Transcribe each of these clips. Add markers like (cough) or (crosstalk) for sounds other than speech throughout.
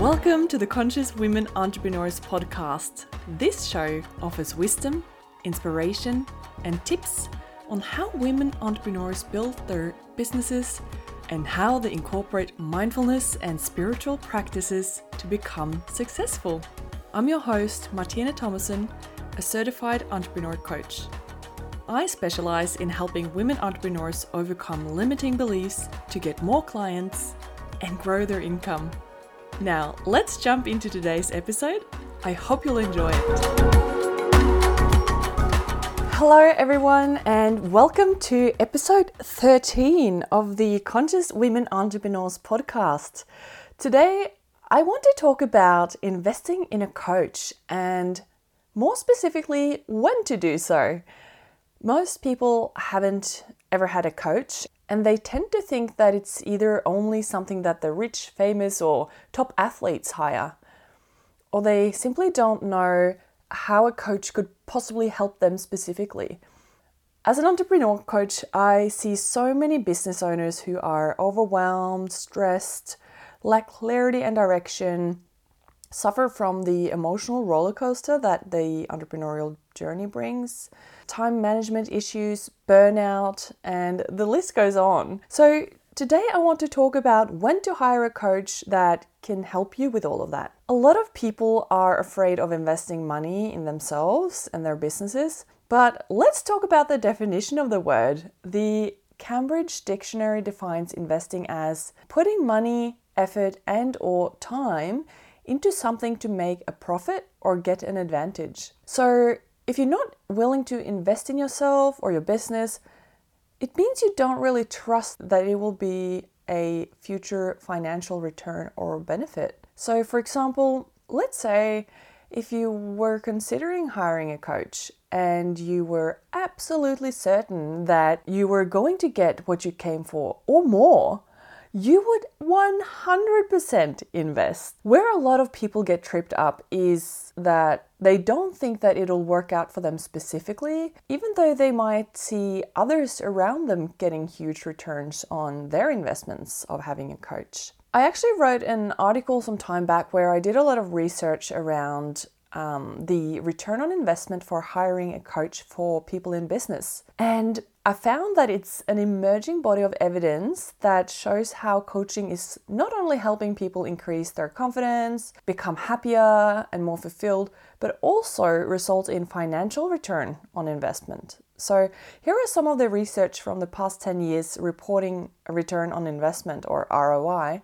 Welcome to the Conscious Women Entrepreneurs podcast. This show offers wisdom, inspiration, and tips on how women entrepreneurs build their businesses and how they incorporate mindfulness and spiritual practices to become successful. I'm your host, Martine Thomassen, a certified entrepreneur coach. I specialize in helping women entrepreneurs overcome limiting beliefs to get more clients and grow their income. Now, let's jump into today's episode. I hope you'll enjoy it. Hello, everyone, and welcome to episode 13 of the Conscious Women Entrepreneurs podcast. Today, I want to talk about investing in a coach and more specifically, when to do so. Most people haven't ever had a coach, and they tend to think that it's either only something that the rich, famous, or top athletes hire, or they simply don't know how a coach could possibly help them specifically. As an entrepreneur coach, I see so many business owners who are overwhelmed, stressed, lack clarity and direction, suffer from the emotional roller coaster that the entrepreneurial journey brings, time management issues, burnout, and the list goes on. So, today I want to talk about when to hire a coach that can help you with all of that. A lot of people are afraid of investing money in themselves and their businesses, but let's talk about the definition of the word. The Cambridge Dictionary defines investing as putting money, effort, and or time into something to make a profit or get an advantage. So, if you're not willing to invest in yourself or your business, it means you don't really trust that it will be a future financial return or benefit. So, for example, let's say if you were considering hiring a coach and you were absolutely certain that you were going to get what you came for or more, you would 100% invest. Where a lot of people get tripped up is that they don't think that it'll work out for them specifically, even though they might see others around them getting huge returns on their investments of having a coach. I actually wrote an article some time back where I did a lot of research around um, the return on investment for hiring a coach for people in business. And I found that it's an emerging body of evidence that shows how coaching is not only helping people increase their confidence, become happier and more fulfilled, but also result in financial return on investment. So, here are some of the research from the past 10 years reporting a return on investment or ROI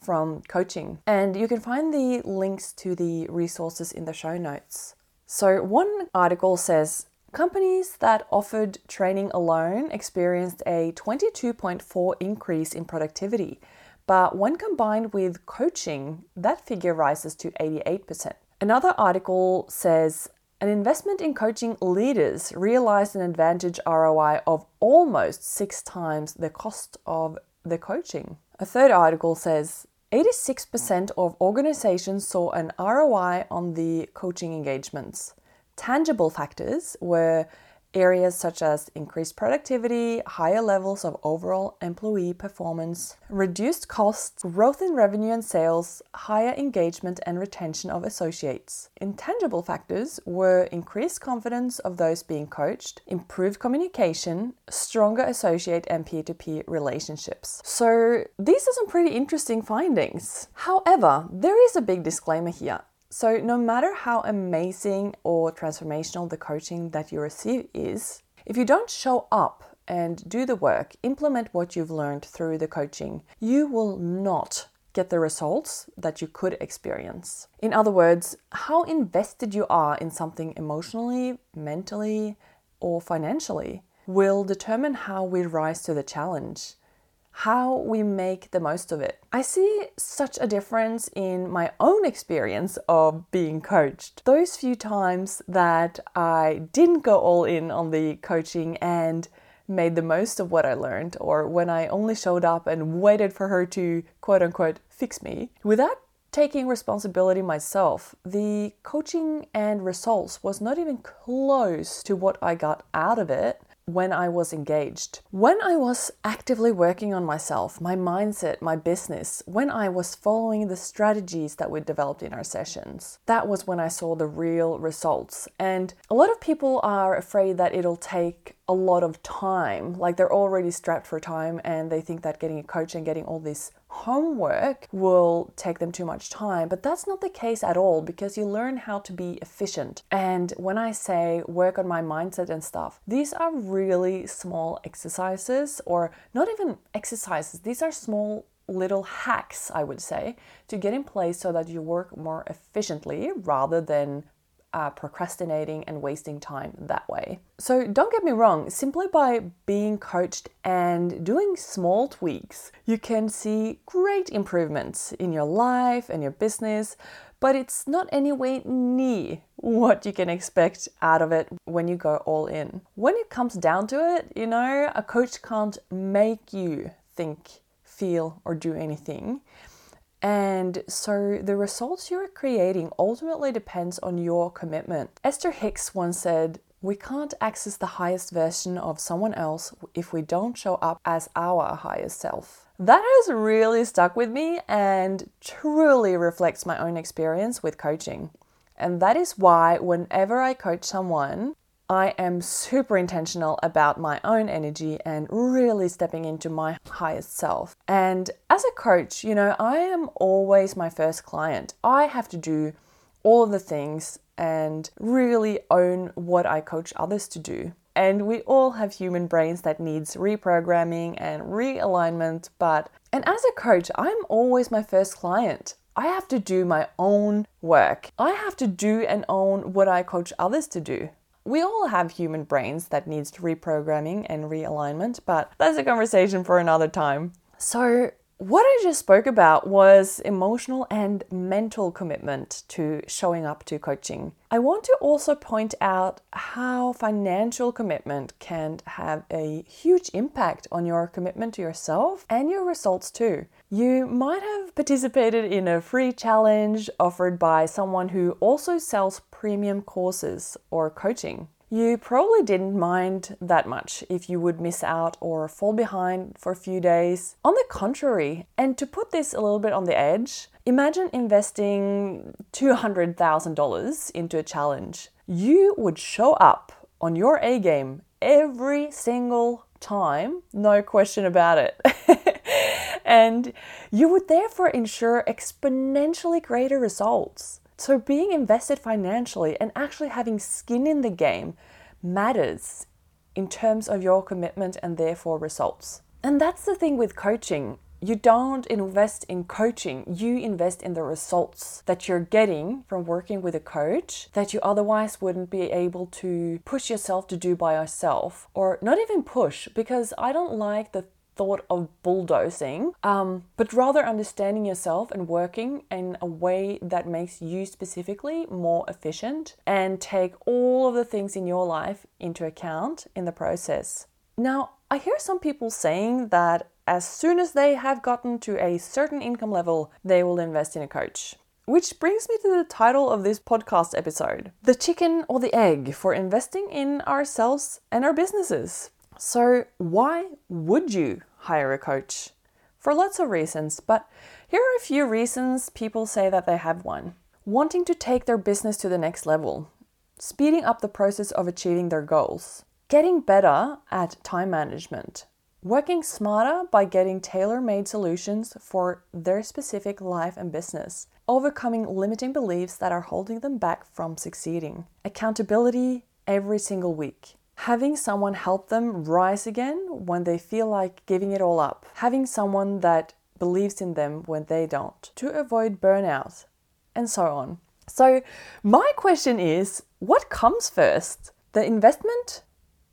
from coaching. And you can find the links to the resources in the show notes. So, one article says Companies that offered training alone experienced a 22.4 increase in productivity, but when combined with coaching, that figure rises to 88%. Another article says an investment in coaching leaders realized an advantage ROI of almost six times the cost of the coaching. A third article says 86% of organizations saw an ROI on the coaching engagements. Tangible factors were areas such as increased productivity, higher levels of overall employee performance, reduced costs, growth in revenue and sales, higher engagement and retention of associates. Intangible factors were increased confidence of those being coached, improved communication, stronger associate and peer to peer relationships. So, these are some pretty interesting findings. However, there is a big disclaimer here. So, no matter how amazing or transformational the coaching that you receive is, if you don't show up and do the work, implement what you've learned through the coaching, you will not get the results that you could experience. In other words, how invested you are in something emotionally, mentally, or financially will determine how we rise to the challenge how we make the most of it. I see such a difference in my own experience of being coached. Those few times that I didn't go all in on the coaching and made the most of what I learned, or when I only showed up and waited for her to quote unquote fix me, without taking responsibility myself, the coaching and results was not even close to what I got out of it when I was engaged. When I was actively working on myself, my mindset, my business, when I was following the strategies that we developed in our sessions, that was when I saw the real results. And a lot of people are afraid that it'll take a lot of time, like they're already strapped for time and they think that getting a coach and getting all this homework will take them too much time, but that's not the case at all because you learn how to be efficient. And when I say work on my mindset and stuff, these are really small exercises, or not even exercises, these are small little hacks, I would say, to get in place so that you work more efficiently rather than uh, procrastinating and wasting time that way. So, don't get me wrong, simply by being coached and doing small tweaks, you can see great improvements in your life and your business, but it's not anywhere near what you can expect out of it when you go all in. When it comes down to it, you know, a coach can't make you think, feel, or do anything. And so the results you're creating ultimately depends on your commitment. Esther Hicks once said, we can't access the highest version of someone else if we don't show up as our highest self. That has really stuck with me and truly reflects my own experience with coaching. And that is why, whenever I coach someone, I am super intentional about my own energy and really stepping into my highest self. And as a coach, you know, I am always my first client. I have to do all of the things and really own what I coach others to do. And we all have human brains that needs reprogramming and realignment, but and as a coach, I'm always my first client. I have to do my own work. I have to do and own what I coach others to do we all have human brains that needs reprogramming and realignment, but that's a conversation for another time. So, what I just spoke about was emotional and mental commitment to showing up to coaching. I want to also point out how financial commitment can have a huge impact on your commitment to yourself and your results too. You might have participated in a free challenge offered by someone who also sells premium courses or coaching. You probably didn't mind that much if you would miss out or fall behind for a few days. On the contrary, and to put this a little bit on the edge, imagine investing $200,000 into a challenge. You would show up on your A game every single time, no question about it. (laughs) and you would therefore ensure exponentially greater results. So, being invested financially and actually having skin in the game matters in terms of your commitment and therefore results. And that's the thing with coaching. You don't invest in coaching, you invest in the results that you're getting from working with a coach that you otherwise wouldn't be able to push yourself to do by yourself, or not even push, because I don't like the thought of bulldozing, um, but rather understanding yourself and working in a way that makes you specifically more efficient and take all of the things in your life into account in the process. Now, I hear some people saying that as soon as they have gotten to a certain income level, they will invest in a coach. Which brings me to the title of this podcast episode The Chicken or the Egg for Investing in Ourselves and Our Businesses. So, why would you hire a coach? For lots of reasons, but here are a few reasons people say that they have one. Wanting to take their business to the next level, speeding up the process of achieving their goals, getting better at time management, working smarter by getting tailor made solutions for their specific life and business, overcoming limiting beliefs that are holding them back from succeeding, accountability every single week having someone help them rise again when they feel like giving it all up, having someone that believes in them when they don't, to avoid burnout, and so on. So, my question is what comes first, the investment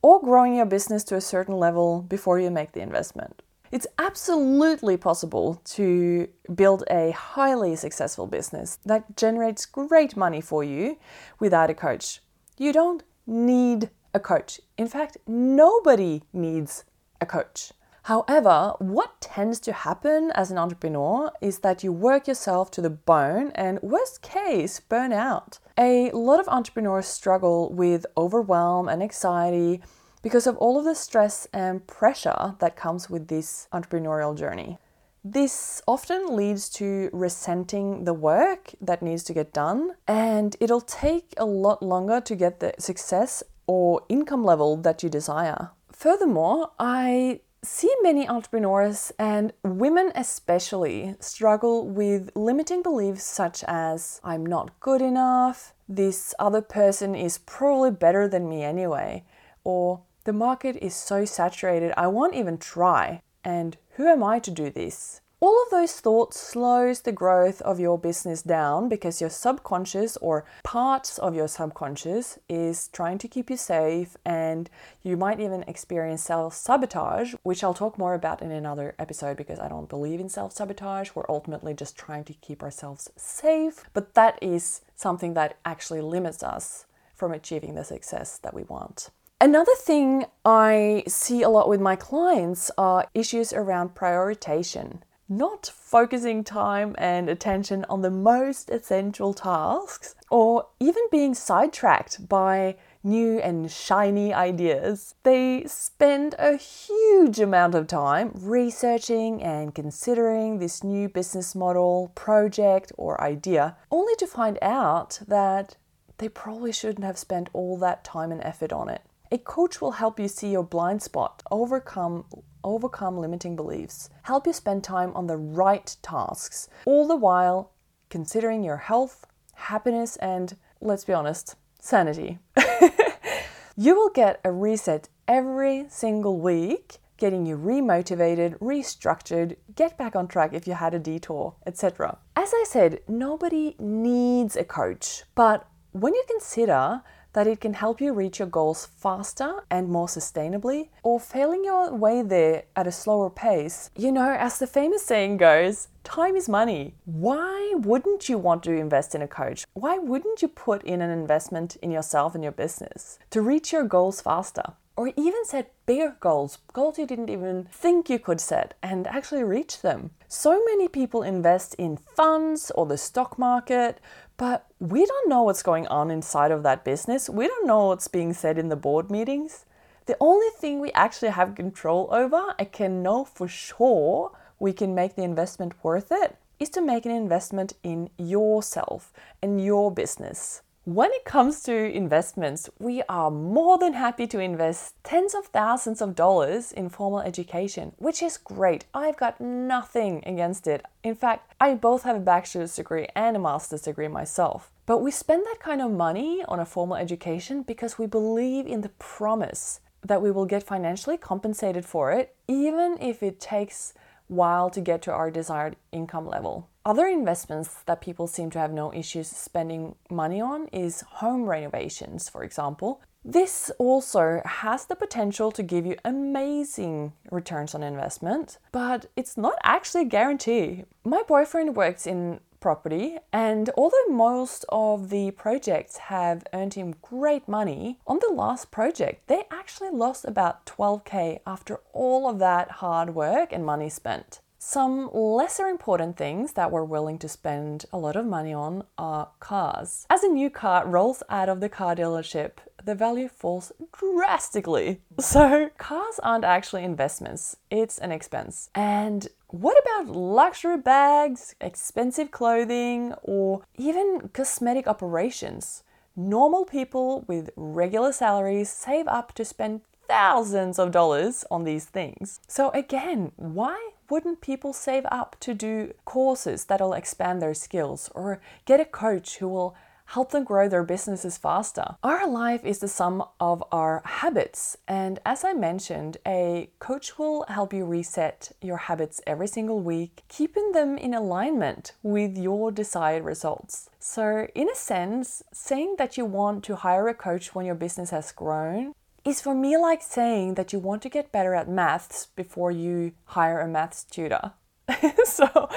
or growing your business to a certain level before you make the investment? It's absolutely possible to build a highly successful business that generates great money for you without a coach. You don't need a coach. In fact, nobody needs a coach. However, what tends to happen as an entrepreneur is that you work yourself to the bone and, worst case, burn out. A lot of entrepreneurs struggle with overwhelm and anxiety because of all of the stress and pressure that comes with this entrepreneurial journey. This often leads to resenting the work that needs to get done, and it'll take a lot longer to get the success or income level that you desire. Furthermore, I see many entrepreneurs and women especially struggle with limiting beliefs such as I'm not good enough, this other person is probably better than me anyway, or the market is so saturated I won't even try, and who am I to do this? All of those thoughts slows the growth of your business down because your subconscious or parts of your subconscious is trying to keep you safe and you might even experience self-sabotage, which I'll talk more about in another episode because I don't believe in self-sabotage. We're ultimately just trying to keep ourselves safe, but that is something that actually limits us from achieving the success that we want. Another thing I see a lot with my clients are issues around prioritization not focusing time and attention on the most essential tasks, or even being sidetracked by new and shiny ideas. They spend a huge amount of time researching and considering this new business model, project, or idea, only to find out that they probably shouldn't have spent all that time and effort on it. A coach will help you see your blind spot, overcome overcome limiting beliefs, help you spend time on the right tasks, all the while considering your health, happiness, and let's be honest, sanity. (laughs) you will get a reset every single week, getting you remotivated, restructured, get back on track if you had a detour, etc. As I said, nobody needs a coach, but when you consider that it can help you reach your goals faster and more sustainably, or failing your way there at a slower pace. You know, as the famous saying goes, time is money. Why wouldn't you want to invest in a coach? Why wouldn't you put in an investment in yourself and your business to reach your goals faster? Or even set bigger goals, goals you didn't even think you could set, and actually reach them. So many people invest in funds or the stock market, but we don't know what's going on inside of that business. We don't know what's being said in the board meetings. The only thing we actually have control over and can know for sure we can make the investment worth it is to make an investment in yourself and your business. When it comes to investments, we are more than happy to invest tens of thousands of dollars in formal education, which is great. I've got nothing against it. In fact, I both have a bachelor's degree and a master's degree myself. But we spend that kind of money on a formal education because we believe in the promise that we will get financially compensated for it, even if it takes while to get to our desired income level. Other investments that people seem to have no issues spending money on is home renovations, for example. This also has the potential to give you amazing returns on investment, but it's not actually a guarantee. My boyfriend works in property, and although most of the projects have earned him great money, on the last project they actually lost about 12k after all of that hard work and money spent. Some lesser important things that we're willing to spend a lot of money on are cars. As a new car rolls out of the car dealership, the value falls drastically. So, cars aren't actually investments, it's an expense. And what about luxury bags, expensive clothing, or even cosmetic operations? Normal people with regular salaries save up to spend thousands of dollars on these things. So, again, why wouldn't people save up to do courses that'll expand their skills or get a coach who will help them grow their businesses faster? Our life is the sum of our habits, and as I mentioned, a coach will help you reset your habits every single week, keeping them in alignment with your desired results. So, in a sense, saying that you want to hire a coach when your business has grown is for me like saying that you want to get better at maths before you hire a maths tutor. (laughs) so,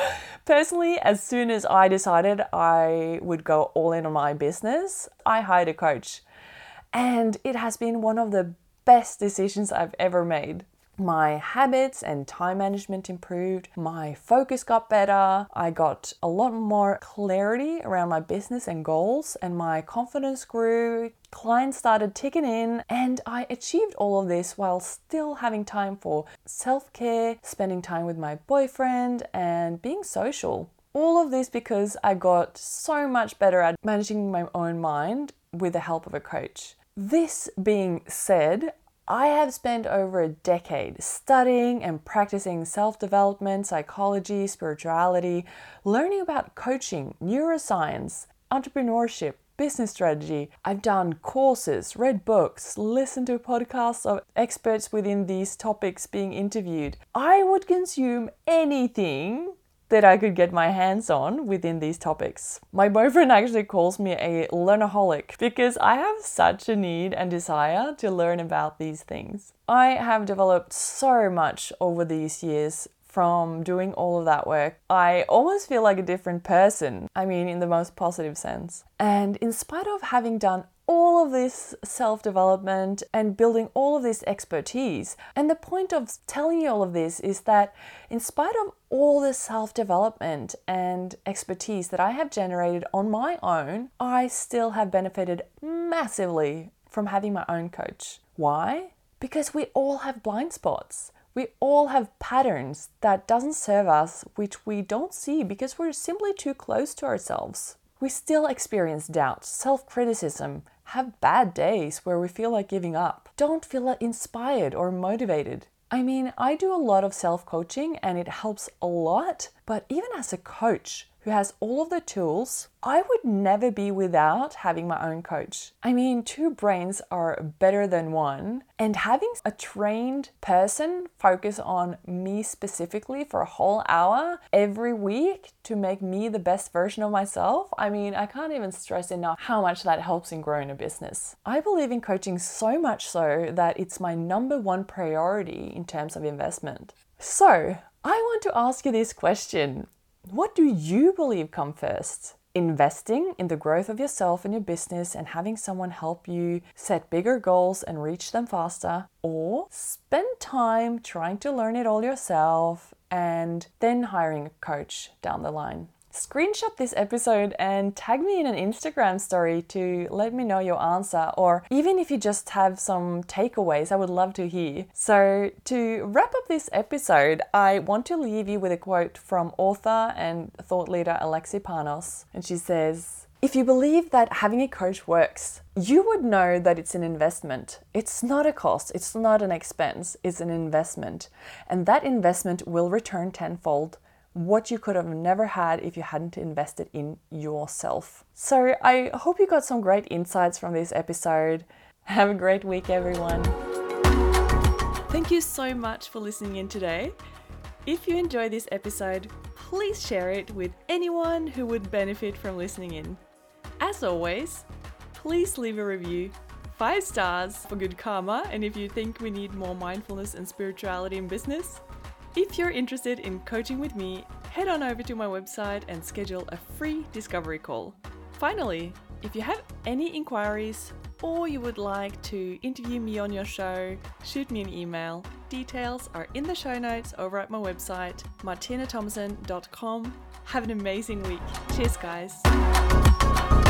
personally, as soon as I decided I would go all in on my business, I hired a coach. And it has been one of the best decisions I've ever made. My habits and time management improved. My focus got better. I got a lot more clarity around my business and goals, and my confidence grew. Clients started ticking in, and I achieved all of this while still having time for self care, spending time with my boyfriend, and being social. All of this because I got so much better at managing my own mind with the help of a coach. This being said, I have spent over a decade studying and practicing self development, psychology, spirituality, learning about coaching, neuroscience, entrepreneurship, business strategy. I've done courses, read books, listened to podcasts of experts within these topics being interviewed. I would consume anything that I could get my hands on within these topics. My boyfriend actually calls me a learnaholic because I have such a need and desire to learn about these things. I have developed so much over these years from doing all of that work, I almost feel like a different person. I mean, in the most positive sense. And in spite of having done all of this self development and building all of this expertise. And the point of telling you all of this is that, in spite of all the self development and expertise that I have generated on my own, I still have benefited massively from having my own coach. Why? Because we all have blind spots. We all have patterns that doesn't serve us which we don't see because we're simply too close to ourselves. We still experience doubt, self criticism, have bad days where we feel like giving up. Don't feel inspired or motivated. I mean, I do a lot of self coaching and it helps a lot, but even as a coach, who has all of the tools, I would never be without having my own coach. I mean, two brains are better than one, and having a trained person focus on me specifically for a whole hour every week to make me the best version of myself, I mean, I can't even stress enough how much that helps in growing a business. I believe in coaching so much so that it's my number one priority in terms of investment. So, I want to ask you this question what do you believe come first? Investing in the growth of yourself and your business and having someone help you set bigger goals and reach them faster, or spend time trying to learn it all yourself and then hiring a coach down the line screenshot this episode and tag me in an Instagram story to let me know your answer, or even if you just have some takeaways, I would love to hear. So, to wrap up this episode, I want to leave you with a quote from author and thought leader Alexi Panos, and she says, if you believe that having a coach works, you would know that it's an investment. It's not a cost, it's not an expense, it's an investment. And that investment will return tenfold what you could have never had if you hadn't invested in yourself. So, I hope you got some great insights from this episode. Have a great week, everyone. Thank you so much for listening in today. If you enjoyed this episode, please share it with anyone who would benefit from listening in. As always, please leave a review. Five stars for good karma, and if you think we need more mindfulness and spirituality in business, if you're interested in coaching with me, head on over to my website and schedule a free discovery call. Finally, if you have any inquiries or you would like to interview me on your show, shoot me an email. Details are in the show notes over at my website, martinethomassen.com. Have an amazing week. Cheers, guys.